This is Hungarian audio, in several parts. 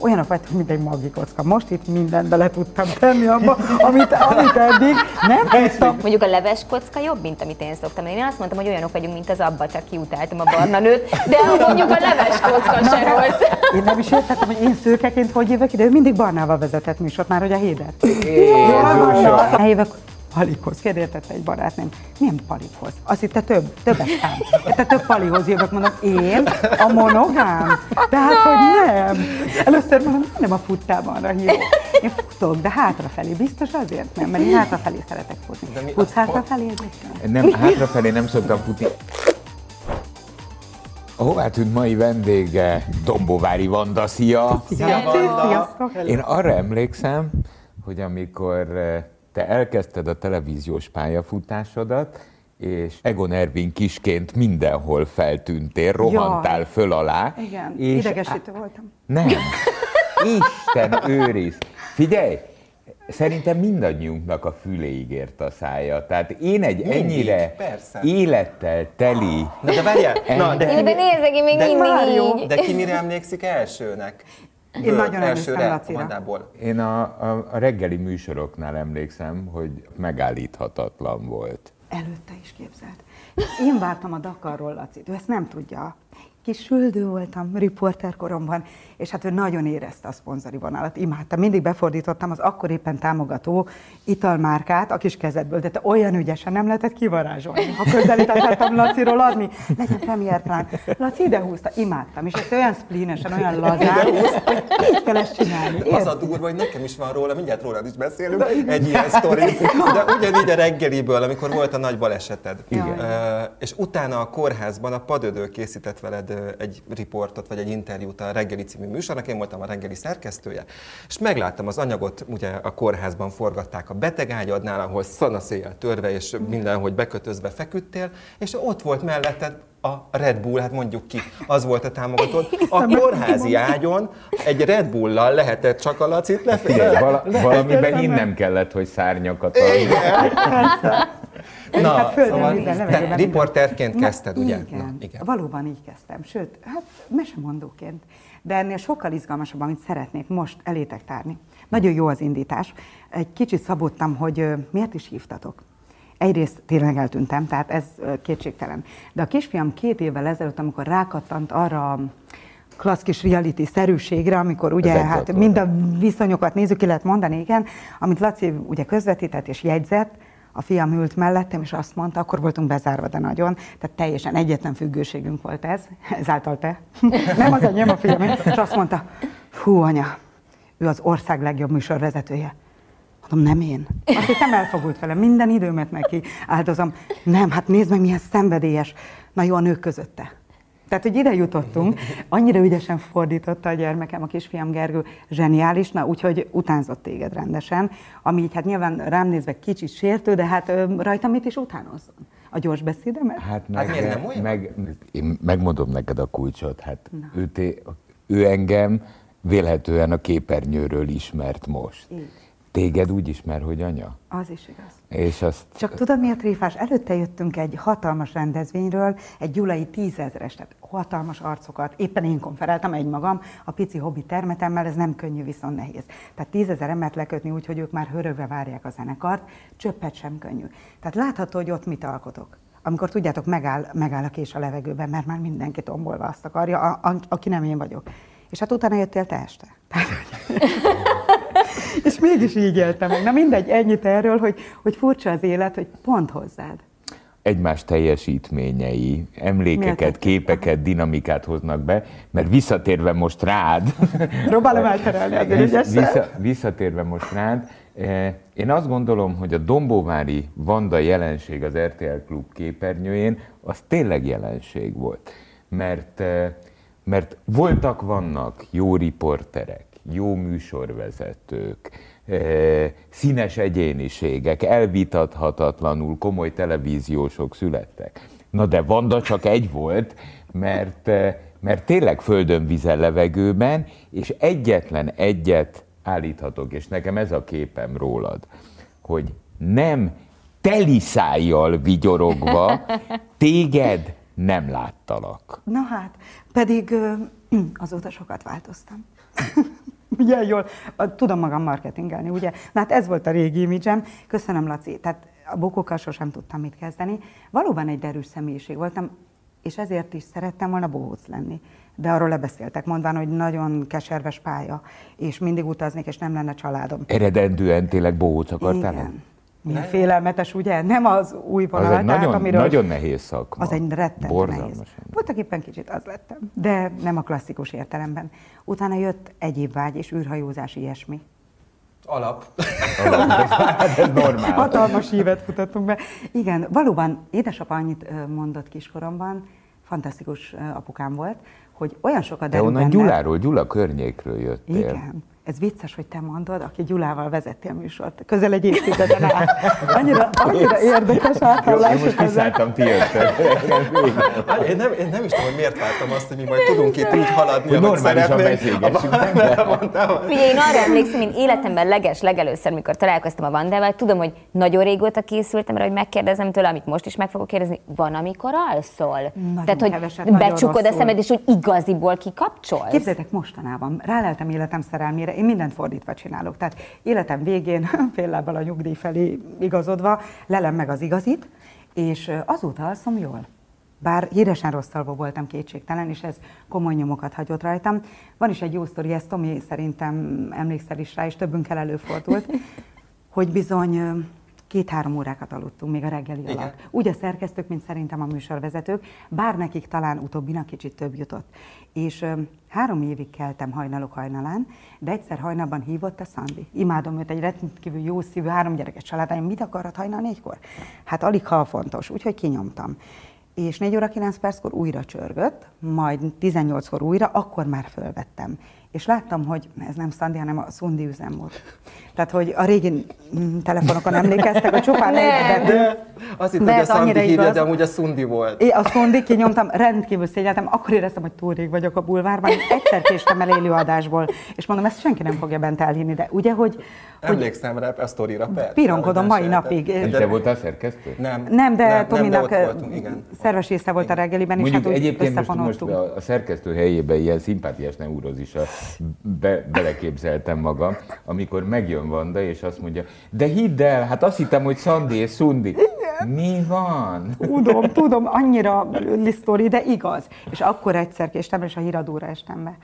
olyanok vagytok, mint egy magikocka. Most itt mindent bele tudtam tenni abba, amit, amit eddig nem tudtam. Mondjuk a leves kocka jobb, mint amit én szoktam. Én azt mondtam, hogy olyanok vagyunk, mint az abba, csak kiutáltam a barna nőt, de mondjuk a leves kocka sem rossz. Én nem is értettem, hogy én szőkeként hogy jövök ide, ő mindig barnával vezetett műsort már, hogy a hédet. Eljövök, palikhoz. Kérdeztette egy barátném, milyen palikhoz? Azt hitte több, többet szám. Te több palihoz jövök, mondom, én a monogám? De hát, hogy nem. Először mondom, nem a futtában hívok. Én futok, de hátrafelé, biztos azért nem, mert én hátrafelé szeretek futni. Futsz hátrafelé egyébként? Nem, hátrafelé nem szoktam futni. Hová tűnt mai vendége? Dombovári Vanda, szia! Szia, Sziasztok! Én arra emlékszem, hogy amikor eh, te elkezdted a televíziós pályafutásodat, és Egon Ervin kisként mindenhol feltűntél, rohantál Jaj. föl alá. Igen, és idegesítő voltam. Nem. Isten őriz. Figyelj, szerintem mindannyiunknak a füléig ért a szája. Tehát én egy Mindig, ennyire persze. élettel teli Na de várjál, na, de, Jó, de nézzek, én még de, mindig így. de ki mire emlékszik elsőnek? Én nagyon elsőre, Lacira. Én a, a, a reggeli műsoroknál emlékszem, hogy megállíthatatlan volt. Előtte is képzelt. Én vártam a Dakarról Lacit, ő ezt nem tudja. Kis süldő voltam riporter koromban, és hát ő nagyon érezte a szponzori vonalat, imádta. Mindig befordítottam az akkor éppen támogató italmárkát a kis kezedből, de te olyan ügyesen nem lehetett kivarázsolni. Ha közelít akartam Laciról adni, legyen premier plán. Laci ide húzta, imádtam, és ezt olyan splínesen, olyan lazán, hogy így kell ezt csinálni. Az érted? a durva, hogy nekem is van róla, mindjárt rólad is beszélünk, egy ilyen sztori, de ugyanígy a reggeliből, amikor volt a nagy baleseted. Igen. Ö, és utána a kórházban a padödő készített veled egy riportot, vagy egy interjút a reggeli című műsornak, én voltam a reggeli szerkesztője, és megláttam az anyagot, ugye a kórházban forgatták a betegágyadnál, ahol szanaszéjjel törve és mindenhogy bekötözve feküdtél, és ott volt melletted a Red Bull, hát mondjuk ki, az volt a támogatód. A kórházi ágyon egy Red Bull-lal lehetett csak a Lacit lefelé. vala, valamiben innen kellett, hogy szárnyakat adni. Na, hát földön, szóval vízen, levegőben, riporterként minden. kezdted, ugye? Igen, Na, igen. valóban így kezdtem. Sőt, hát mesemondóként. De ennél sokkal izgalmasabb, amit szeretnék most elétek tárni. Nagyon jó az indítás. Egy kicsit szabottam, hogy miért is hívtatok. Egyrészt tényleg eltűntem, tehát ez kétségtelen. De a kisfiam két évvel ezelőtt, amikor rákattant arra a klassz kis reality-szerűségre, amikor ugye Ez hát mind a viszonyokat nézzük, ki lehet mondani, igen, amit Laci ugye közvetített és jegyzett, a fiam ült mellettem, és azt mondta, akkor voltunk bezárva, de nagyon, tehát teljesen egyetlen függőségünk volt ez, ezáltal te, nem az enyém a fiam, és azt mondta, hú anya, ő az ország legjobb műsorvezetője. Mondom, nem én. Azt hittem elfogult velem, minden időmet neki áldozom. Nem, hát nézd meg, milyen szenvedélyes. Na jó, a nők közötte. Tehát, hogy ide jutottunk, annyira ügyesen fordította a gyermekem, a kisfiam Gergő, zseniális, na úgyhogy utánzott téged rendesen, ami így hát nyilván rám nézve kicsit sértő, de hát rajtam mit is utánozzon? A gyors beszédemet? Hát meg, Hát miért nem olyan? meg, én megmondom neked a kulcsot, hát ő, té, ő engem vélhetően a képernyőről ismert most. Így. Téged úgy ismer, hogy anya. Az is igaz. És azt Csak tudod miért tréfás? Előtte jöttünk egy hatalmas rendezvényről, egy gyulai tízezres, tehát hatalmas arcokat. Éppen én konferáltam egymagam a pici hobbi termetemmel, ez nem könnyű, viszont nehéz. Tehát tízezer embert lekötni úgy, hogy ők már hörögve várják a zenekart, csöppet sem könnyű. Tehát látható, hogy ott mit alkotok. Amikor tudjátok, megáll, megáll a kés a levegőben, mert már mindenki tombolva azt akarja, a, a, aki nem én vagyok. És hát utána jöttél te este. És mégis így éltem meg. Na mindegy, ennyit erről, hogy, hogy furcsa az élet, hogy pont hozzád. egymás teljesítményei, emlékeket, képeket, dinamikát hoznak be, mert visszatérve most rád, Próbálom elterelni az Vissz- ügyesen. vissza, visszatérve most rád, eh, én azt gondolom, hogy a Dombóvári Vanda jelenség az RTL Klub képernyőjén, az tényleg jelenség volt. Mert, eh, mert voltak, vannak jó riporterek, jó műsorvezetők, eh, színes egyéniségek, elvitathatatlanul komoly televíziósok születtek. Na de Vanda csak egy volt, mert, eh, mert tényleg földön, vízen, levegőben, és egyetlen egyet állíthatok, és nekem ez a képem rólad, hogy nem teli szájjal vigyorogva téged nem láttalak. Na hát, pedig azóta sokat változtam. milyen jól, tudom magam marketingelni, ugye? Na hát ez volt a régi imidzsem. Köszönöm, Laci. Tehát a bokókkal sosem tudtam mit kezdeni. Valóban egy derűs személyiség voltam, és ezért is szerettem volna bohóc lenni. De arról lebeszéltek, mondván, hogy nagyon keserves pálya, és mindig utaznék, és nem lenne családom. Eredendően tényleg bohóc akartál? Igen. Milyen félelmetes, ugye? Nem az új vonalat, tehát nagyon, amiről... nagyon nehéz szakma. Az egy rettentő nehéz. Voltak éppen kicsit az lettem, de nem a klasszikus értelemben. Utána jött egyéb vágy és űrhajózás, ilyesmi. Alap. Hát ez normál. Hatalmas hívet futottunk be. Igen, valóban édesapa annyit mondott kiskoromban, fantasztikus apukám volt, hogy olyan sokat De derül onnan benne- Gyuláról, Gyula környékről jöttél. Igen. Ez vicces, hogy te mondod, aki Gyulával vezettél műsort. Közel egy évtizeden át. Annyira, annyira érdekes Jó, én most kiszálltam, ti jöttek. Hát Én nem, én nem is tudom, hogy miért vártam azt, hogy mi majd tudunk itt úgy haladni, Hogy normálisan szeretnénk. beszélgessünk. Figyelj, én arra emlékszem, én életemben leges, legelőször, mikor találkoztam a Vandával, tudom, hogy nagyon régóta készültem rá, hogy megkérdezem tőle, amit most is meg fogok kérdezni, van, amikor alszol? Nagyon Tehát, hogy keveset, becsukod a szemed, és hogy igaziból kikapcsolsz? Képzeljétek, mostanában ráleltem életem szerelmére, én mindent fordítva csinálok. Tehát életem végén, fél lábbal a nyugdíj felé igazodva, lelem meg az igazit, és azóta alszom jól. Bár híresen rossz alvó voltam kétségtelen, és ez komoly nyomokat hagyott rajtam. Van is egy jó sztori, ezt Tomi szerintem emlékszel is rá, és többünkkel előfordult, hogy bizony két-három órákat aludtunk még a reggeli Igen. alatt. Úgy a szerkesztők, mint szerintem a műsorvezetők, bár nekik talán utóbbinak kicsit több jutott. És három évig keltem hajnalok hajnalán, de egyszer hajnalban hívott a Szandi. Imádom őt, egy rendkívül jó szívű, három gyerekes család, mit akarhat hajnal négykor? Hát alig ha fontos, úgyhogy kinyomtam. És 4 óra 9 perckor újra csörgött, majd 18-kor újra, akkor már fölvettem. És láttam, hogy ez nem Szandi, hanem a Szundi üzem volt. Tehát, hogy a régi mm, telefonokon emlékeztek, a csupán Nem. De azt hittem, De hogy a Szandi hívja, igaz. de amúgy a Szundi volt. Én a Szondi kinyomtam, rendkívül szégyeltem, akkor éreztem, hogy túl rég vagyok a bulvárban, egyszer késtem el élőadásból, és mondom, ezt senki nem fogja bent elhinni, de ugye, hogy, hogy Emlékszem rá a sztorira, persze. Pironkodom mai napig. És De- te voltál szerkesztő? Nem, nem, de nem, Tominak de ott voltunk, igen. Szerves része volt a reggeliben, és Mondjuk hát úgy egyébként most, most a, a szerkesztő helyébe ilyen szimpátiás neurózisa be, beleképzeltem magam, amikor megjön Vanda, és azt mondja, de hidd el, hát azt hittem, hogy Szandi és Szundi. Mi van? Tudom, tudom, annyira lisztori, de igaz. És akkor egyszer késtem, és a híradóra estem be.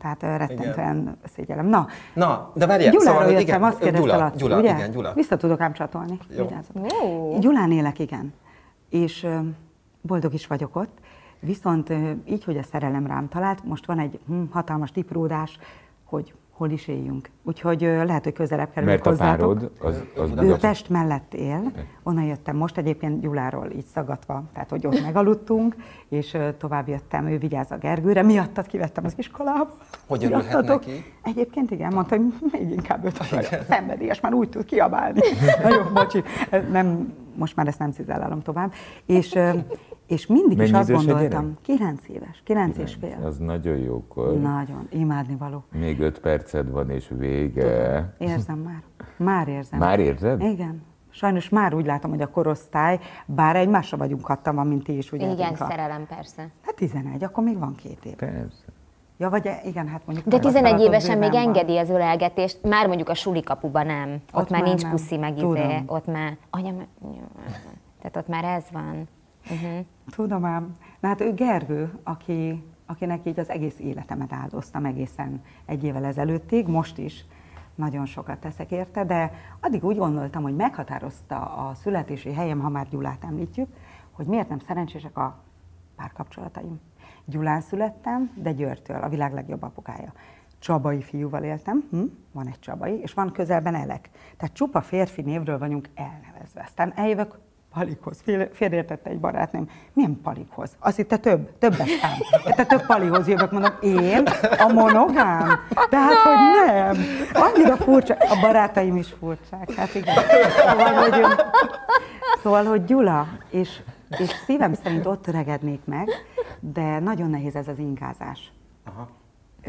Tehát rettentően szégyellem. Na, Na, de várjál, Gyuláról szóval, jöttem, igen, azt kérdezte Gyula, Laci, Gyula, ugye? igen, Gyula. Vissza tudok ám csatolni. Jó. Vigyázzak. Ó. Gyulán élek, igen. És boldog is vagyok ott. Viszont így, hogy a szerelem rám talált, most van egy hm, hatalmas tipródás, hogy hol is éljünk. Úgyhogy lehet, hogy közelebb kerülök Mert a hozzátok. párod az, az Ő. Pest mellett él, onnan jöttem most egyébként Gyuláról így szagatva, tehát hogy ott megaludtunk, és tovább jöttem, ő vigyáz a Gergőre, miattat kivettem az iskolába. Hogy örülhet neki? Egyébként igen, mondta, hogy még inkább őt akarja. Szenvedélyes, már úgy tud kiabálni. Nagyon bocsi, nem, most már ezt nem cizellálom tovább. És, és mindig is Mennyi azt idős a gondoltam, kilenc éves, kilenc és fél. Az nagyon jókor. Nagyon, imádni való. Még öt perced van, és vége. Érzem már. Már érzem. Már érzed? Igen. Sajnos már úgy látom, hogy a korosztály, bár egymásra vagyunk hattan van, mint ti is, ugye? Igen, Dinka? szerelem persze. Hát 11, akkor még van két év. Persze. Ja, vagy e- igen, hát mondjuk... De 11 tapasztalatom évesen még van. engedi az ölelgetést, már mondjuk a suli kapuba nem. Ott, Ott már már nincs nem. puszi, meg izé, Tudom. ott már... Anya, me- tehát ott már ez van. Uh-huh. Tudom ám. Na hát ő Gergő, aki, akinek így az egész életemet áldoztam egészen egy évvel ezelőttig, most is nagyon sokat teszek érte, de addig úgy gondoltam, hogy meghatározta a születési helyem, ha már Gyulát említjük, hogy miért nem szerencsések a párkapcsolataim. Gyulán születtem, de Győrtől, a világ legjobb apukája. Csabai fiúval éltem, hm? van egy Csabai, és van közelben Elek. Tehát csupa férfi névről vagyunk elnevezve. Aztán eljövök Palikhoz. Fél, félreértette egy barátnőm. Milyen Palikhoz? Azt hitte több, többes szám. Te több Palihoz jövök, mondom, én? A monogám? Tehát, hogy nem. Annyira furcsa. A barátaim is furcsák. Hát igen. Szóval, hogy, szóval, hogy Gyula, és, és szívem szerint ott töregednék meg, de nagyon nehéz ez az inkázás. Aha.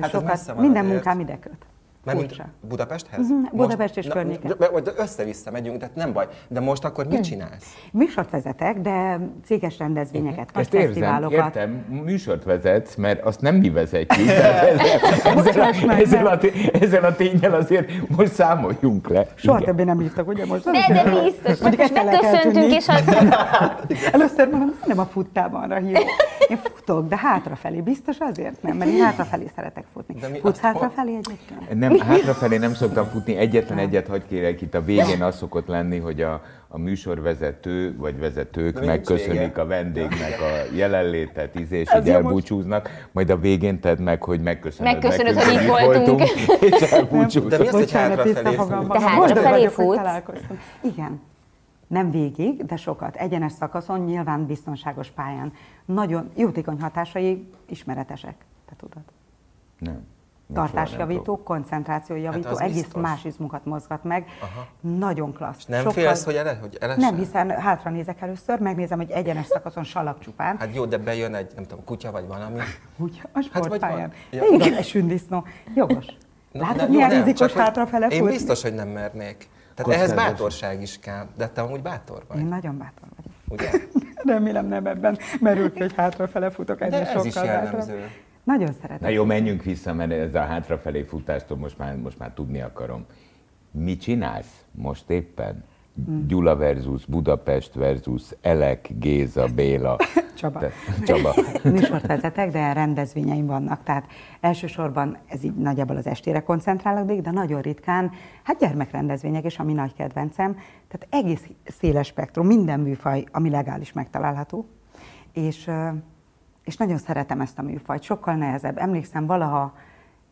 Hát Sokat, minden azért. munkám ide köt. Mert Furcsa. mint Budapesthez? Mhm, Budapest és környéke. de- de- Össze-vissza megyünk, tehát nem baj. De most akkor Hm. mit csinálsz? Műsort vezetek, de céges rendezvényeket, nagy Ezt érzem, fesztiválokat. értem, műsort vezetsz, mert azt nem mi vezetjük. Ezzel, ezzel, a, ezzel, a, ezzel tényel azért most számoljunk le. Soha többé nem hívtak, ugye most? De, de biztos, Mondjuk most kell megköszöntünk, és. Először mondom, nem a futtábanra hívok. Én futok, de hátrafelé. Biztos azért nem, mert én hátrafelé szeretek futni. De mi Futsz hátrafelé egyébként? Nem, hátrafelé nem szoktam futni, egyetlen egyet hagy kérek, itt a végén az szokott lenni, hogy a, a műsorvezető vagy vezetők De megköszönik a vendégnek a jelenlétet, íz, és Ez így jó most. elbúcsúznak, majd a végén tedd meg, hogy megköszönöd Megköszönöd, nekünk, hogy itt itt voltunk. és elbúcsúznak. De mi az, hogy hátrafelé fut? hátrafelé hogy találkoztunk. Igen. Nem végig, de sokat. Egyenes szakaszon, nyilván biztonságos pályán. Nagyon jótékony hatásai ismeretesek, te tudod. Nem. Tartásjavító, koncentrációjavító, Hát egész biztos. más izmokat mozgat meg. Nagyon klassz. Nem félsz, hogy, ele, hogy elesen? Nem, hiszen hátra nézek először, megnézem, hogy egyenes szakaszon salak csupán. Hát jó, de bejön egy, nem tudom, kutya vagy valami. Úgy, a Hát vagy sportpályán. van. De Ja. igen, sündisznó. Jogos. Na, Látod, milyen jó, nem, rizikos hátrafele Én biztos, hogy nem mernék. Tehát ehhez bátorság is kell. De te amúgy bátor vagy, Én nagyon bátor vagyok. ugye? Remélem nem ebben merül ki, hogy hátrafele futok ez sokkal is bátrabb. jellemző. Nagyon szeretem. Na jó, menjünk vissza, mert ez a hátrafelé futástól most már, most már tudni akarom. Mit csinálsz most éppen? Gyula versus Budapest versus Elek, Géza, Béla. Csaba. Te, Csaba. Műsort vezetek, de rendezvényeim vannak. Tehát elsősorban ez így nagyjából az estére koncentrálódik, de nagyon ritkán, hát gyermekrendezvények is, ami nagy kedvencem. Tehát egész széles spektrum, minden műfaj, ami legális megtalálható. És, és nagyon szeretem ezt a műfajt, sokkal nehezebb. Emlékszem, valaha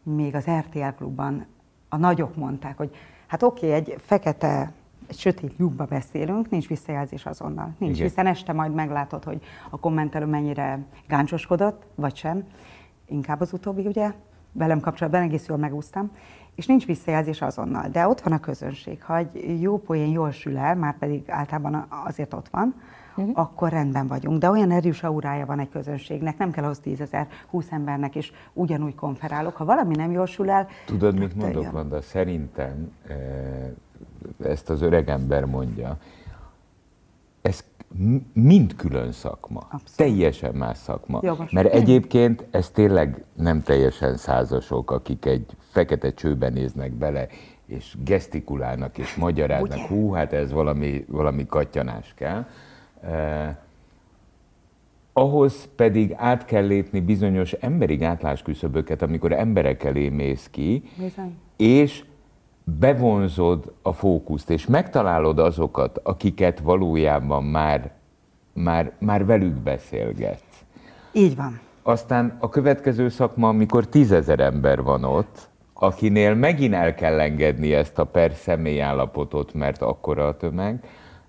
még az RTL klubban a nagyok mondták, hogy hát oké, egy fekete, sötét lyukba beszélünk, nincs visszajelzés azonnal. Nincs, Igen. hiszen este majd meglátod, hogy a kommentelő mennyire gáncsoskodott, vagy sem. Inkább az utóbbi, ugye? Velem kapcsolatban egész jól megúsztam. És nincs visszajelzés azonnal, de ott van a közönség. Ha egy jó poén jól sül el, már pedig általában azért ott van, uh-huh. akkor rendben vagyunk. De olyan erős aurája van egy közönségnek, nem kell ahhoz tízezer, húsz embernek is ugyanúgy konferálok. Ha valami nem jól sül el, Tudod, mit rögtön mondok. Vanda? Szerintem eh, ezt az öreg ember mondja, ez mind külön szakma. Abszolút. Teljesen más szakma. Jogos. Mert egyébként ez tényleg nem teljesen százasok, akik egy fekete csőben néznek bele, és gesztikulálnak, és magyaráznak. Ugye? Hú, hát ez valami, valami katyanás kell. Eh, ahhoz pedig át kell lépni bizonyos emberi gátlásküszöböket, amikor emberek elé mész ki, Bizony. és bevonzod a fókuszt, és megtalálod azokat, akiket valójában már, már, már velük beszélgetsz. Így van. Aztán a következő szakma, amikor tízezer ember van ott, akinél megint el kell engedni ezt a per személyállapotot, mert akkora a tömeg.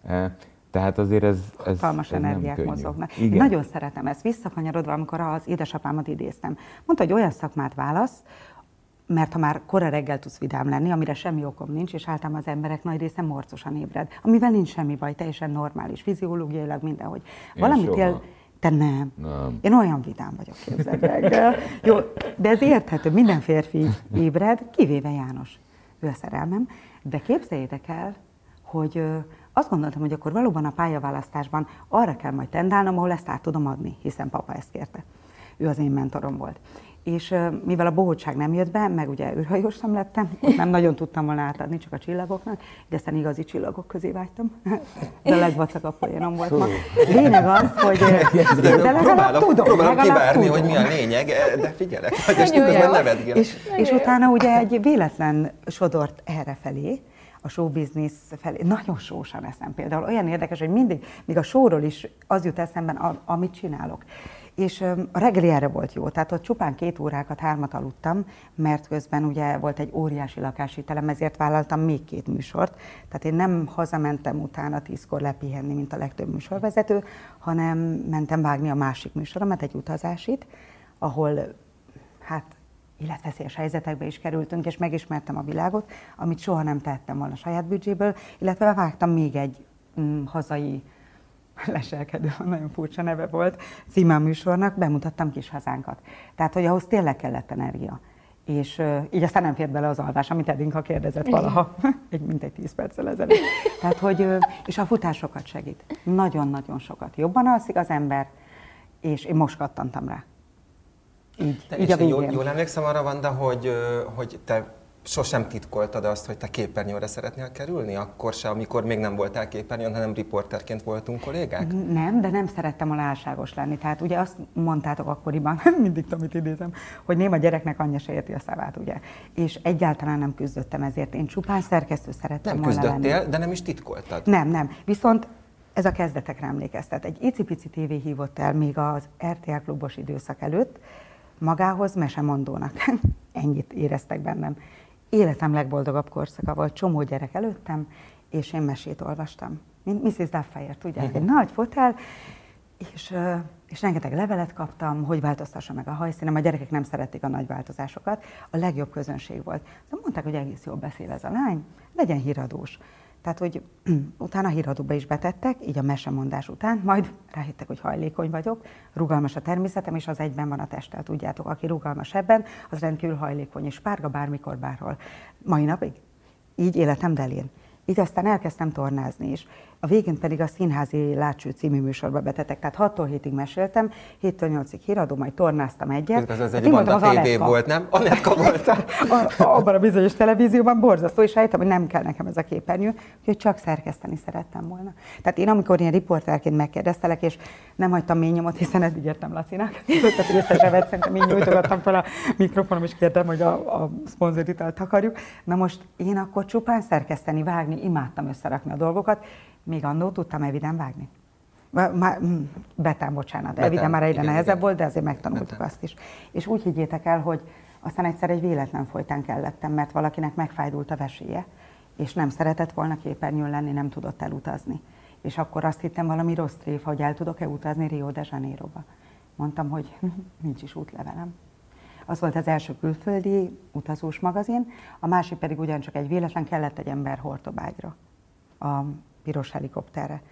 Eh, Tehát azért ez, ez, hatalmas ez nem energiák könnyű. mozognak. Én Igen. nagyon szeretem ezt. Visszakanyarodva, amikor az édesapámat idéztem. Mondta, hogy olyan szakmát válasz, mert ha már kora reggel tudsz vidám lenni, amire semmi okom nincs, és általában az emberek nagy része morcosan ébred, amivel nincs semmi baj, teljesen normális, fiziológiailag mindenhogy. Én Valamit soha. él, te nem. Nem. Én olyan vidám vagyok, képzeld reggel. Jó, de ez érthető, minden férfi így ébred, kivéve János. Ő a szerelmem. De képzeljétek el, hogy azt gondoltam, hogy akkor valóban a pályaválasztásban arra kell majd tendálnom, ahol ezt át tudom adni, hiszen papa ezt kérte. Ő az én mentorom volt. És mivel a bohótság nem jött be, meg ugye űrhajós nem lettem, ott nem nagyon tudtam volna átadni, csak a csillagoknak, de aztán igazi csillagok közé vágytam. De a legvacakabb poénom volt ma. Lényeg az, hogy de legalább próbálom, tudom, próbálom kivárni, tudom. hogy mi a lényeg, de figyelek, hogy és Nagyon közben jó. nevetgélek. És, és utána ugye egy véletlen sodort erre felé, a show business felé. Nagyon sósan eszem például. Olyan érdekes, hogy mindig, még a showról is az jut eszemben, amit csinálok. És a reggeli erre volt jó, tehát ott csupán két órákat, hármat aludtam, mert közben ugye volt egy óriási lakáshitelem, ezért vállaltam még két műsort. Tehát én nem hazamentem utána tízkor lepihenni, mint a legtöbb műsorvezető, hanem mentem vágni a másik műsoromat, egy utazásit, ahol hát életveszélyes helyzetekbe is kerültünk, és megismertem a világot, amit soha nem tettem volna saját büdzséből, illetve vágtam még egy mm, hazai leselkedő, nagyon furcsa neve volt, címe a műsornak, bemutattam kis hazánkat. Tehát, hogy ahhoz tényleg kellett energia. és uh, így aztán nem fér bele az alvás, amit Edinka kérdezett valaha, egy, mint egy 10 perccel ezelőtt. Tehát, hogy, uh, és a futás sokat segít. Nagyon-nagyon sokat. Jobban alszik az ember, és én most kattantam rá. Így, Te így a végén. jól, jól emlékszem arra, Vanda, hogy, hogy te sosem titkoltad azt, hogy te képernyőre szeretnél kerülni? Akkor se, amikor még nem voltál képernyőn, hanem riporterként voltunk kollégák? Nem, de nem szerettem volna álságos lenni. Tehát ugye azt mondtátok akkoriban, mindig amit idézem, hogy néma gyereknek anyja se érti a szavát, ugye. És egyáltalán nem küzdöttem ezért. Én csupán szerkesztő szerettem Nem küzdöttél, lenni. de nem is titkoltad. Nem, nem. Viszont ez a kezdetekre emlékeztet. Egy icipici tévé hívott el még az RTL klubos időszak előtt magához mesemondónak. Ennyit éreztek bennem. Életem legboldogabb korszaka volt, csomó gyerek előttem, és én mesét olvastam. Mint Mrs. Duffire, tudják, egy nagy fotel, és, és rengeteg levelet kaptam, hogy változtassa meg a hajszínem. A gyerekek nem szerették a nagy változásokat, a legjobb közönség volt. De mondták, hogy egész jól beszél ez a lány, legyen híradós. Tehát, hogy utána híradóba is betettek, így a mesemondás után, majd ráhittek, hogy hajlékony vagyok, rugalmas a természetem, és az egyben van a testtel, tudjátok, aki rugalmas ebben, az rendkívül hajlékony, és párga bármikor, bárhol. Mai napig így életem delén. Így aztán elkezdtem tornázni is. A végén pedig a Színházi Látső című műsorba betettek. Tehát 6-tól 7-ig meséltem, 7-től 8-ig híradó, majd tornáztam egyet. Ez az Hát egy én Vanda az TV volt, nem? Anetka volt. A- abban a bizonyos televízióban borzasztó, és rájöttem, hogy nem kell nekem ez a képernyő, úgyhogy csak szerkeszteni szerettem volna. Tehát én, amikor ilyen riporterként megkérdeztelek, és nem hagytam mély nyomot, hiszen eddig értem Lacinak, tehát hogy össze se vett, szerintem így nyújtogattam fel a mikrofonom, és kértem, hogy a, a szponzoritát takarjuk. Na most én akkor csupán szerkeszteni, vágni, imádtam összerakni a dolgokat, még annó tudtam eviden vágni. Má- Már, mm, betán, bocsánat. Betán, Eviden már egyre nehezebb igen. volt, de azért megtanultuk Betán. azt is. És úgy higgyétek el, hogy aztán egyszer egy véletlen folytán kellettem, mert valakinek megfájdult a veséje, és nem szeretett volna képernyőn lenni, nem tudott elutazni. És akkor azt hittem valami rossz tréfa, hogy el tudok-e utazni Rio de Janeiroba. Mondtam, hogy nincs is útlevelem. Az volt az első külföldi utazós magazin, a másik pedig ugyancsak egy véletlen kellett egy ember hortobágyra, a piros helikopterre.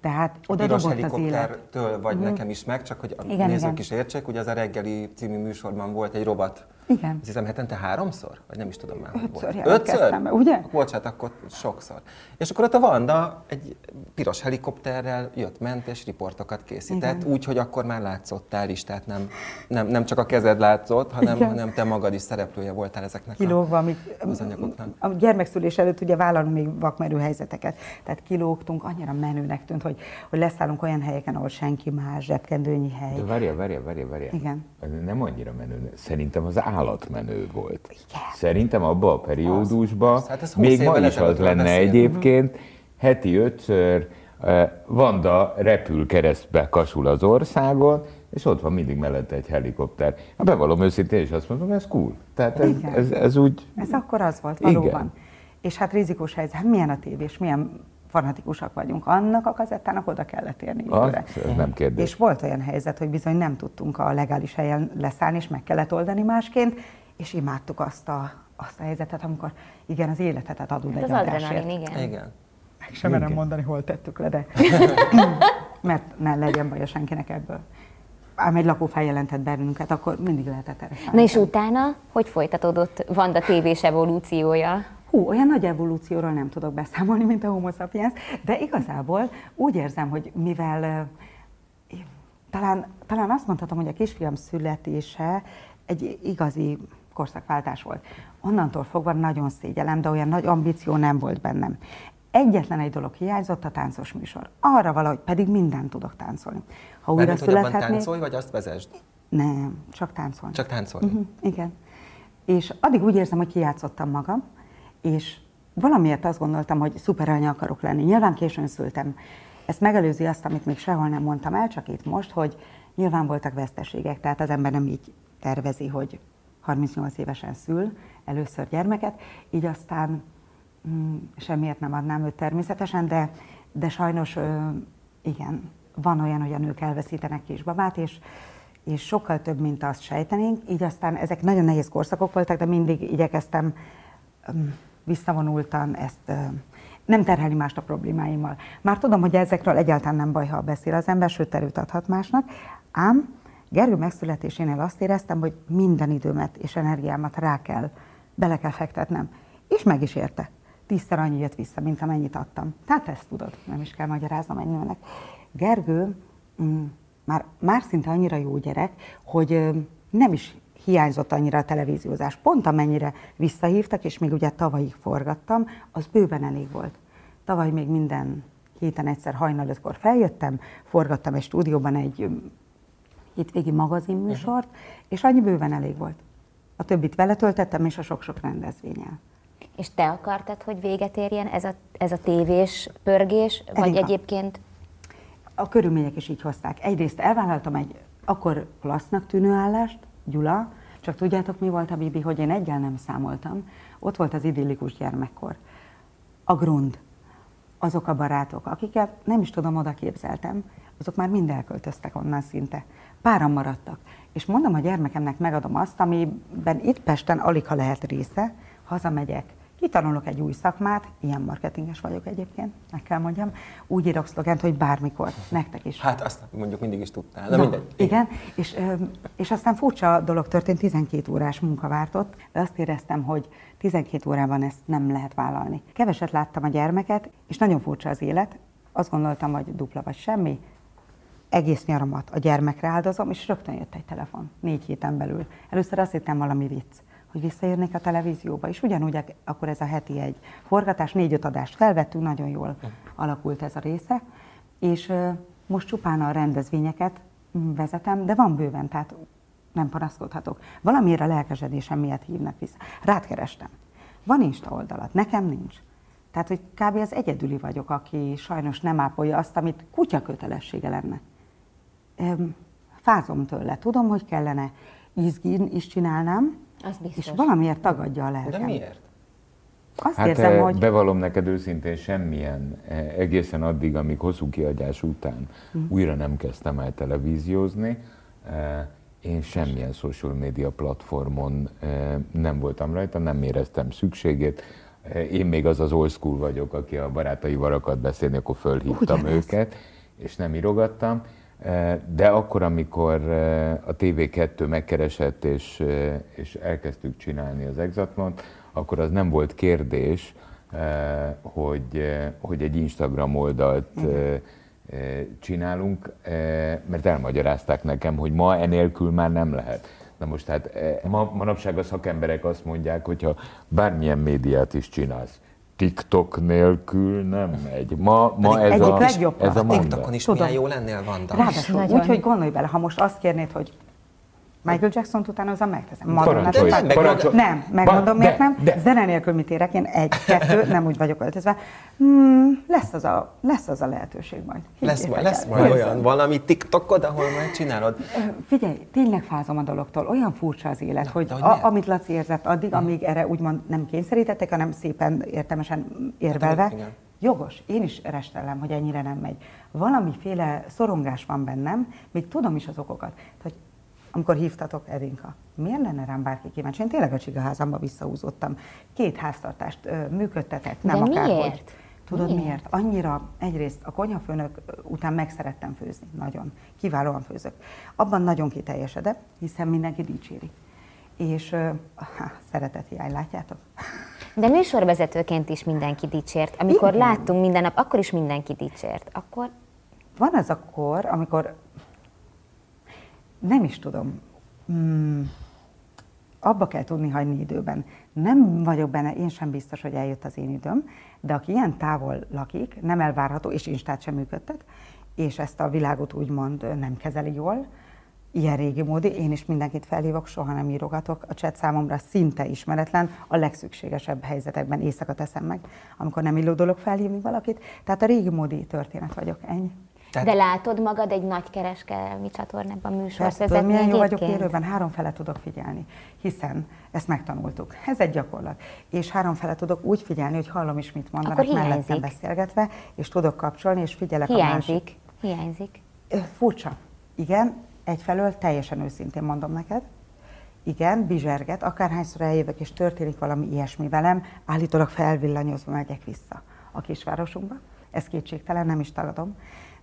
Tehát A oda piros dobott az élet. Helikoptertől vagy nekem is meg, csak hogy a Igen, nézők igen. is értsék, ugye az a reggeli című műsorban volt egy robot. Igen. Azt hiszem hetente háromszor? Vagy nem is tudom már, hogy Ötször volt. be, ugye? Bocsát, akkor sokszor. És akkor ott a Vanda egy piros helikopterrel jött, ment és riportokat készített, Igen. úgy, hogy akkor már látszottál is, tehát nem, nem, nem csak a kezed látszott, hanem, Igen. hanem te magad is szereplője voltál ezeknek kilógva, amik, az anyagoknak. a gyermekszülés előtt ugye vállalunk még vakmerő helyzeteket. Tehát kilógtunk, annyira menőnek tűnt, hogy, hogy leszállunk olyan helyeken, ahol senki más, zsebkendőnyi hely. De várja, várja, várja, várja. Igen. Nem annyira menő. Szerintem az állatmenő volt. Szerintem abban a periódusban, Az- hát ez 20 még ma is az lenne beszélünk. egyébként, heti ötször eh, Vanda repül keresztbe kasul az országon, és ott van mindig mellette egy helikopter. Hát bevallom őszintén, és azt mondom, ez cool. Tehát ez, Igen. ez, ez úgy... Ez akkor az volt, Igen. valóban. És hát rizikós helyzet, hát milyen a tévés, milyen fanatikusak vagyunk. Annak a kazettának oda kellett érni Az, időre. ez nem kérdés. És volt olyan helyzet, hogy bizony nem tudtunk a legális helyen leszállni, és meg kellett oldani másként, és imádtuk azt a, azt a helyzetet, amikor igen, az életetet adod Hát egy az adrenalin, igen. Igen. Meg sem merem mondani, hol tettük le, de mert ne legyen baja senkinek ebből. Ám egy lakó feljelentett bennünket, akkor mindig lehetett erre Na és utána, hogy folytatódott Vanda tévés evolúciója? Hú, olyan nagy evolúcióról nem tudok beszámolni, mint a homo sapiens, de igazából úgy érzem, hogy mivel talán, talán azt mondhatom, hogy a kisfiam születése egy igazi korszakváltás volt. Onnantól fogva nagyon szégyelem, de olyan nagy ambíció nem volt bennem. Egyetlen egy dolog hiányzott, a táncos műsor. Arra valahogy pedig mindent tudok táncolni. Ha újra Mármint, hogy abban születhetnék... táncolj, vagy azt vezesd? Nem, csak táncolni. Csak táncolni. Uh-huh, igen. És addig úgy érzem, hogy kijátszottam magam, és valamiért azt gondoltam, hogy szuper anya akarok lenni. Nyilván későn szültem. Ezt megelőzi azt, amit még sehol nem mondtam el, csak itt most, hogy nyilván voltak veszteségek, tehát az ember nem így tervezi, hogy 38 évesen szül először gyermeket, így aztán mm, semmiért nem adnám őt természetesen, de, de sajnos ö, igen, van olyan, hogy a nők elveszítenek kisbabát, és, és sokkal több, mint azt sejtenénk. Így aztán ezek nagyon nehéz korszakok voltak, de mindig igyekeztem öm, visszavonultan ezt nem terhelni mást a problémáimmal. Már tudom, hogy ezekről egyáltalán nem baj, ha beszél az ember, sőt erőt adhat másnak, ám Gergő megszületésénél azt éreztem, hogy minden időmet és energiámat rá kell, bele kell fektetnem. És meg is érte. Tízszer annyi jött vissza, mint amennyit adtam. Tehát ezt tudod, nem is kell magyaráznom egy nőnek. Gergő mm, már, már szinte annyira jó gyerek, hogy nem is hiányzott annyira a televíziózás. Pont amennyire visszahívtak, és még ugye tavalyig forgattam, az bőven elég volt. Tavaly még minden héten egyszer hajnal ötkor feljöttem, forgattam egy stúdióban egy ö, hétvégi magazinműsort, és annyi bőven elég volt. A többit vele töltettem, és a sok-sok rendezvényel. És te akartad, hogy véget érjen ez a, ez a tévés pörgés, vagy Elég van. egyébként A körülmények is így hozták. Egyrészt elvállaltam egy akkor klassznak tűnő állást, Gyula, csak tudjátok mi volt a Bibi, hogy én egyel nem számoltam. Ott volt az idillikus gyermekkor. A grund, azok a barátok, akiket nem is tudom, oda képzeltem, azok már mind elköltöztek onnan szinte. Páran maradtak. És mondom a gyermekemnek, megadom azt, amiben itt Pesten alig ha lehet része, hazamegyek, kitanulok egy új szakmát, ilyen marketinges vagyok egyébként, meg kell mondjam, úgy írok szlogent, hogy bármikor, nektek is. Hát azt mondjuk mindig is tudtál. Na, Na, mindegy. Igen, és, és aztán furcsa dolog történt, 12 órás munka várt ott, de azt éreztem, hogy 12 órában ezt nem lehet vállalni. Keveset láttam a gyermeket, és nagyon furcsa az élet. Azt gondoltam, hogy dupla vagy semmi. Egész nyaramat a gyermekre áldozom, és rögtön jött egy telefon, négy héten belül. Először azt hittem valami vicc, hogy visszajönnék a televízióba, és ugyanúgy ak- akkor ez a heti egy forgatás, négy-öt adást felvettünk, nagyon jól alakult ez a része, és most csupán a rendezvényeket vezetem, de van bőven, tehát nem panaszkodhatok. Valamiért a lelkesedésem miatt hívnak vissza. Rád kerestem. Van Insta oldalat, nekem nincs. Tehát, hogy kb. az egyedüli vagyok, aki sajnos nem ápolja azt, amit kutya kötelessége lenne. Fázom tőle. Tudom, hogy kellene izgin is csinálnám, Az biztos. és valamiért tagadja a lelkem. De miért? Azt Hát érzem, eh, hogy... bevallom neked őszintén semmilyen, eh, egészen addig, amíg hosszú kiadás után Mhm. újra nem kezdtem el televíziózni, eh, én semmilyen social media platformon nem voltam rajta, nem éreztem szükségét. Én még az az old school vagyok, aki a barátaival akart beszélni, akkor fölhívtam Ugyanez. őket, és nem írogattam. Eh, De akkor, amikor eh, a TV2 megkeresett, és, eh, és elkezdtük csinálni az Exatlont, akkor az nem volt kérdés, hogy, hogy egy Instagram oldalt eh, csinálunk, mert elmagyarázták nekem, hogy ma enélkül már nem lehet. Na most hát ma, manapság a szakemberek azt mondják, hogyha bármilyen médiát is csinálsz, TikTok nélkül nem megy. Ma, ma ez, egyik a, legjobb ez a A mondat. TikTokon is Tudom. milyen jó lennél, Vanda. Ráadásul úgy, hogy gondolj bele, ha most azt kérnéd, hogy Michael Jackson utánozza, megteszem. Parancsolj, Madonnát- parancsolj. Nem, megmondom, Ba- miért de- nem. de. Zene nélkül mit érek én? Egy, kettő, nem úgy vagyok öltözve. Hmm, lesz, az a, lesz az a lehetőség majd. Lesz, Higgyétek majd, lesz el. majd Érzem. olyan valami TikTokod, ahol majd csinálod. Figyelj, tényleg fázom a dologtól. Olyan furcsa az élet, hogy, de hogy a, amit Laci érzett addig, amíg erre úgymond nem kényszerítettek, hanem szépen értelmesen érvelve. Hát, igen. Jogos, én is restellem, hogy ennyire nem megy. Valamiféle szorongás van bennem, még tudom is az okokat. Tehát, hogy amikor hívtatok, Edinka, miért lenne rám bárki kíváncsi? Én tényleg a csigaházamba visszahúzódtam. Két háztartást ö, működtetek, nem De akárhogy. miért? Tudod Miért? miért? Annyira egyrészt a konyhafőnök után megszerettem főzni, nagyon. Kiválóan főzök. Abban nagyon kiteljesedem, hiszen mindenki dicséri. És ö, ha, szeretet hiány, látjátok? De műsorvezetőként is mindenki dicsért. Amikor Igen. láttunk minden nap, akkor is mindenki dicsért. Akkor Van az a kor, amikor nem is tudom, mm, abba kell tudni hagyni időben. Nem vagyok benne, én sem biztos, hogy eljött az én időm, de aki ilyen távol lakik, nem elvárható, és Instát sem működtet, és ezt a világot úgymond nem kezeli jól, ilyen régi módi, én is mindenkit felhívok, soha nem írogatok. A chat számomra szinte ismeretlen, a legszükségesebb helyzetekben éjszaka teszem meg, amikor nem illó dolog felhívni valakit. Tehát a régi módi történet vagyok, ennyi. Tehát- De látod magad egy nagy kereskedelmi csatornában műsort vezetni milyen jó vagyok élőben, három fele tudok figyelni, hiszen ezt megtanultuk. Ez egy gyakorlat. És három fele tudok úgy figyelni, hogy hallom is, mit mondanak Akkor mellettem hiányzik. beszélgetve, és tudok kapcsolni, és figyelek a másik. Hiányzik. Hiányzik. Furcsa. Igen, egyfelől teljesen őszintén mondom neked. Igen, bizserget, akárhányszor eljövök, és történik valami ilyesmi velem, állítólag felvillanyozva megyek vissza a kisvárosunkba. Ez kétségtelen, nem is tagadom.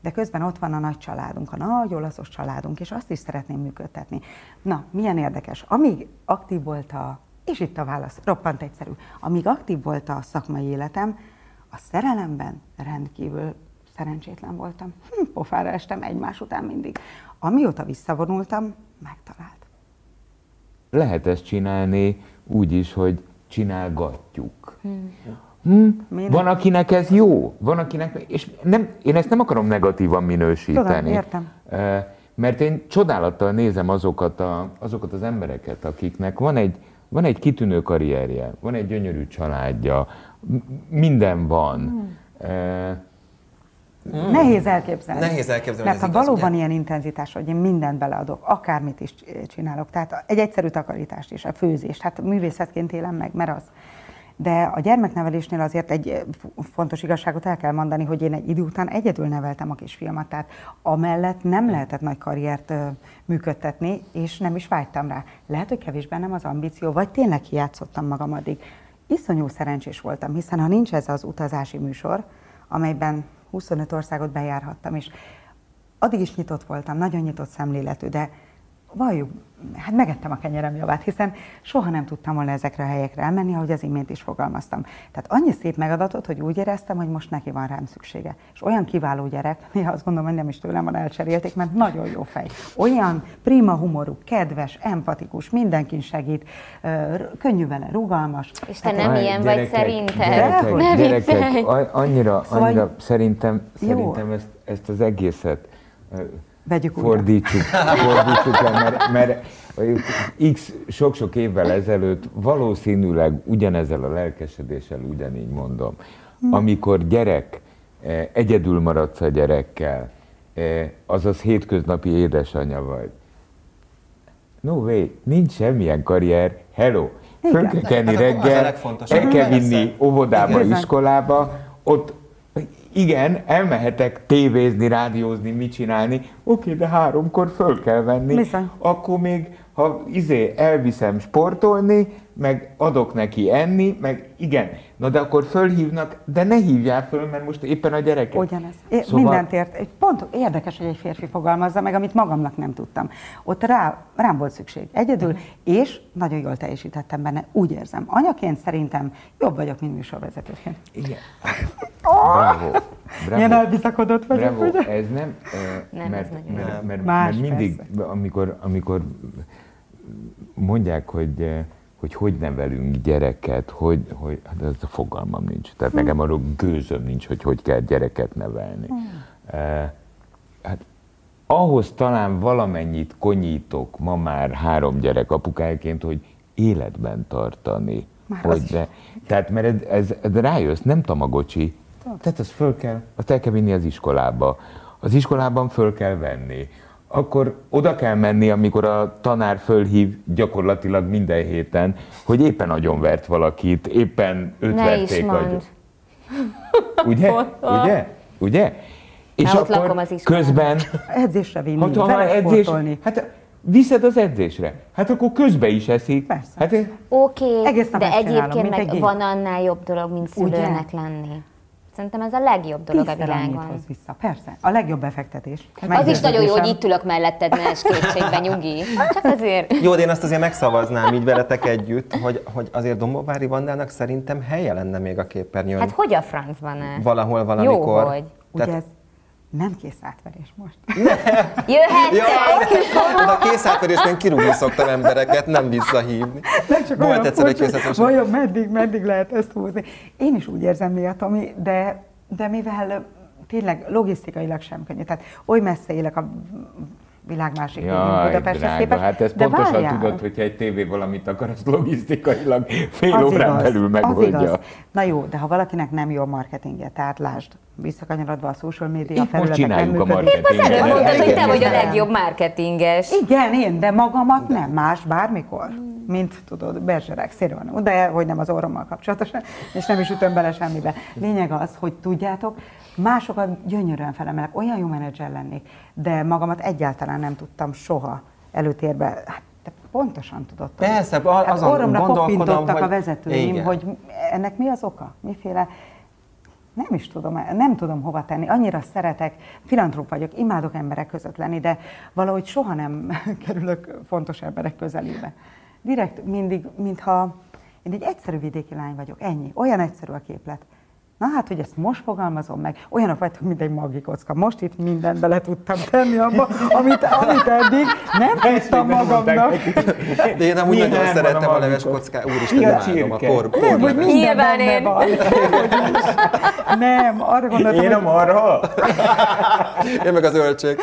De közben ott van a nagy családunk, a nagy olaszos családunk, és azt is szeretném működtetni. Na, milyen érdekes. Amíg aktív volt a, és itt a válasz, roppant egyszerű, amíg aktív volt a szakmai életem, a szerelemben rendkívül szerencsétlen voltam. Hm, pofára estem egymás után mindig. Amióta visszavonultam, megtalált. Lehet ezt csinálni úgy is, hogy csinálgatjuk. Hmm. Van, akinek ez jó, van, akinek, és nem, én ezt nem akarom negatívan minősíteni. Tudom, értem. Mert én csodálattal nézem azokat, a, azokat az embereket, akiknek van egy, van egy kitűnő karrierje, van egy gyönyörű családja, minden van. Hmm. Nehéz elképzelni. Nehéz elképzelni, Mert ha igaz, valóban ugye? ilyen intenzitás, hogy én mindent beleadok, akármit is csinálok, tehát egy egyszerű takarítást is, a főzést, hát művészetként élem meg, mert az. De a gyermeknevelésnél azért egy fontos igazságot el kell mondani, hogy én egy idő után egyedül neveltem a kisfiamat, tehát amellett nem lehetett nagy karriert ö, működtetni, és nem is vágytam rá. Lehet, hogy kevés bennem az ambíció, vagy tényleg hiátszottam magam addig. Iszonyú szerencsés voltam, hiszen ha nincs ez az utazási műsor, amelyben 25 országot bejárhattam, és addig is nyitott voltam, nagyon nyitott szemléletű, de valljuk, hát megettem a kenyerem javát, hiszen soha nem tudtam volna ezekre a helyekre elmenni, ahogy az imént is fogalmaztam. Tehát annyi szép megadatot, hogy úgy éreztem, hogy most neki van rám szüksége. És olyan kiváló gyerek, néha azt gondolom, hogy nem is tőlem van elcserélték, mert nagyon jó fej. Olyan prima humorú, kedves, empatikus, mindenkin segít, könnyű vele, rugalmas. És te Tehát nem ilyen vagy szerinted? Gyerekek, Ne gyerekek, viccelj! a- annyira, Szóval- annyira szerintem, Jó. szerintem ezt, ezt az egészet Vegyük újra. fordítsuk, fordítsuk le, mert, mert x sok-sok évvel ezelőtt valószínűleg ugyanezzel a lelkesedéssel ugyanígy mondom. Amikor gyerek, eh, egyedül maradsz a gyerekkel, eh, azaz hétköznapi édesanyja vagy. No way, nincs semmilyen karrier, hello. Föl kell Hát a reggel, el kell vinni óvodába, Igen. iskolába, ott igen, elmehetek tévézni, rádiózni, mit csinálni, oké, de háromkor föl kell venni, Bizony. akkor még, ha izé elviszem sportolni, meg adok neki enni, meg igen, na de akkor fölhívnak, de ne hívjál föl, mert most éppen a gyereket. Ugyanez. É, Szóval- Mindent ért. Egy Pont érdekes, hogy egy férfi fogalmazza meg, amit magamnak nem tudtam. Ott rá, rám volt szükség. Egyedül, és nagyon jól teljesítettem benne. Úgy érzem. Anyaként szerintem jobb vagyok, mint műsorvezetőként. Igen. Bravo. Milyen Bravo. elbizakodott vagyok, Bravo, ugye? ez nem, eh, Nem, ez mert, nagyon mert, mert, Más, mert mindig, persze. amikor, amikor mondják, hogy, eh, hogy hogy nevelünk gyereket, hogy, hogy hát ez a fogalmam nincs. Tehát Hm. nekem arról gőzöm nincs, hogy hogy kell gyereket nevelni. Eh, Hát ahhoz talán valamennyit konyítok ma már három gyerek apukájaként, hogy életben tartani. Már az hogy de, tehát mert ez, ez, ez rájössz, nem tamagocsi. Tehát azt föl kell, azt el kell vinni az iskolába. Az iskolában föl kell venni. Akkor oda kell menni, amikor a tanár fölhív gyakorlatilag minden héten, hogy éppen agyonvert valakit, éppen őt Ne is verték mondd. agyon. Ugye? Ugye? Ugye? És ott lakom akkor az iskolában. közben Edzésre vinni, Hát, ha edzés, hát viszed az edzésre. Hát akkor közbe is eszik. Persze. Hát Oké, nap de egyébként egy meg gép. van annál jobb dolog, mint Ugye? szülőnek lenni. Szerintem ez a legjobb dolog a Tízszer annyit világon. hoz vissza. Persze. A legjobb befektetés. Az is nagyon jó, hogy itt ülök melletted, ne es kétségbe, nyugi. Csak azért. Jó, de én azt azért megszavaznám így veletek együtt, hogy, hogy azért Dombóvári Vandának szerintem helye lenne még a képernyőn. Hát hogy a francban valahol, Jó, valamikor. hogy. Ugye Tehát- ez nem kész átverés most. Jöhettek! Ja, a készátverésben kirúgni szoktam embereket, nem visszahívni. Nem csak Volt olyan egyszer egy furcsa, készátverés. Vajon meddig, meddig lehet ezt húzni? Én is úgy érzem néha, Tomi, de, de mivel tényleg logisztikailag sem könnyű, tehát oly messze élek a világ másik végén Jaj, Budapesthez képest. hát ezt de pontosan várjál. tudod, hogyha egy tévé valamit akar, azt logisztikailag fél Az órán igaz, belül az megoldja. igaz. Na jó, de ha valakinek nem jó a marketingje, tehát lásd, visszakanyarodva a social media Itt most felületek nem csináljuk a marketinget. Az előbb mondtad, hogy te vagy a legjobb marketinges. Igen, én, de magamat nem, más bármikor. Mint tudod, Berzserek, Szirvanó, de hogy nem az orrommal kapcsolatosan, és nem is ütöm bele semmibe. Lényeg az, hogy tudjátok, másokat gyönyörűen felemelek, olyan jó menedzser lennék, de magamat egyáltalán nem tudtam soha előtérbe. Hát, te pontosan tudod. Persze, a- hát orromra hogy- a vezetőim, Igen. hogy ennek mi az oka? Miféle nem is tudom, nem tudom hova tenni. Annyira szeretek, filantróp vagyok, imádok emberek között lenni, de valahogy soha nem kerülök fontos emberek közelébe. Direkt mindig, mintha én egy egyszerű vidéki lány vagyok, ennyi. Olyan egyszerű a képlet. Na hát, hogy ezt most fogalmazom meg, olyanok vagytok, mint egy magikocka. Most itt mindent bele tudtam tenni abba, amit, amit eddig nem tudtam magamnak. De én amúgy nagyon szeretem a leves kocká, úristen, imádom a por, por Nem, hogy minden benne én. van. Nem, arra gondoltam, Én a marha? Én meg az öltség.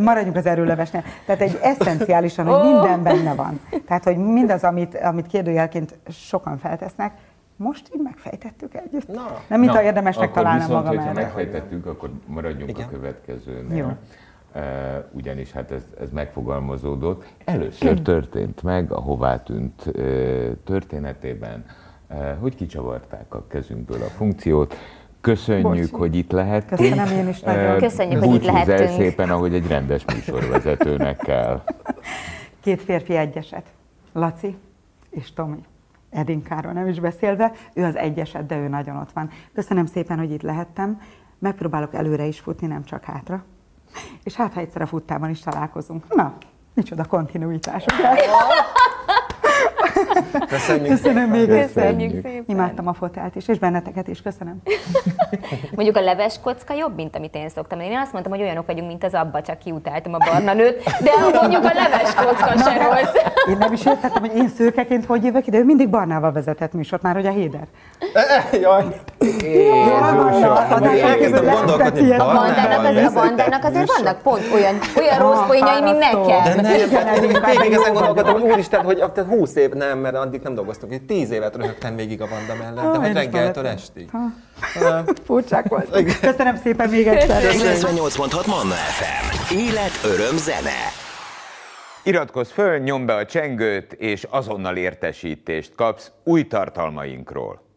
maradjunk az erőlevesnél. Tehát egy eszenciálisan, hogy minden benne van. Tehát, hogy mindaz, amit, amit kérdőjelként sokan feltesznek, most így megfejtettük együtt. Na. Nem, mint Na, akkor találnám viszont, magam hogyha erre. megfejtettük, akkor maradjunk Igen. a következőnél. Jó. Uh, ugyanis hát ez, ez megfogalmazódott. Először történt meg a hová tűnt uh, történetében, uh, hogy kicsavarták a kezünkből a funkciót. Köszönjük, Bocsi. hogy itt lehettünk. Köszönöm én is nagyon. Uh, Köszönjük, hogy itt búcsúzz el lehettünk. szépen, ahogy egy rendes műsorvezetőnek kell. Két férfi egyeset. Laci és Tomi. Edinkáról nem is beszélve, ő az egyeset, de ő nagyon ott van. Köszönöm szépen, hogy itt lehettem. Megpróbálok előre is futni, nem csak hátra. És hát, ha egyszer a futtában is találkozunk. Na, micsoda kontinuitás, ugye? Köszönjük. Köszönöm még egyszer. Köszönjük szépen. Imádtam a fotelt is, és benneteket is köszönöm. Mondjuk a leves kocka jobb, mint amit én szoktam. Én azt mondtam, hogy olyanok vagyunk, mint az abba, csak kiutáltam a barna nőt, de mondjuk a leves kocka se rossz. Én nem is értettem, hogy én szőkeként hogy jövök ide, ő mindig barnával vezetett műsort, már hogy a Héder. Jaj. Jézusom! Elkezdtem gondolkodni, A Vandának azért vannak pont olyan, olyan rossz poénjai, mint nekem. De nem, végig ezen gondolkodtam, hogy úristen, hogy tehát 20 év nem, mert addig nem dolgoztunk, hogy 10 évet röhögtem végig a Vanda mellett, de Ah, hogy én is reggeltől estig. Ha, Furcsák volt. Köszönöm szépen még egyszer. 98.6 Manna FM. Élet, öröm, zene. Iratkozz föl, nyomd be a csengőt, és azonnal értesítést kapsz új tartalmainkról.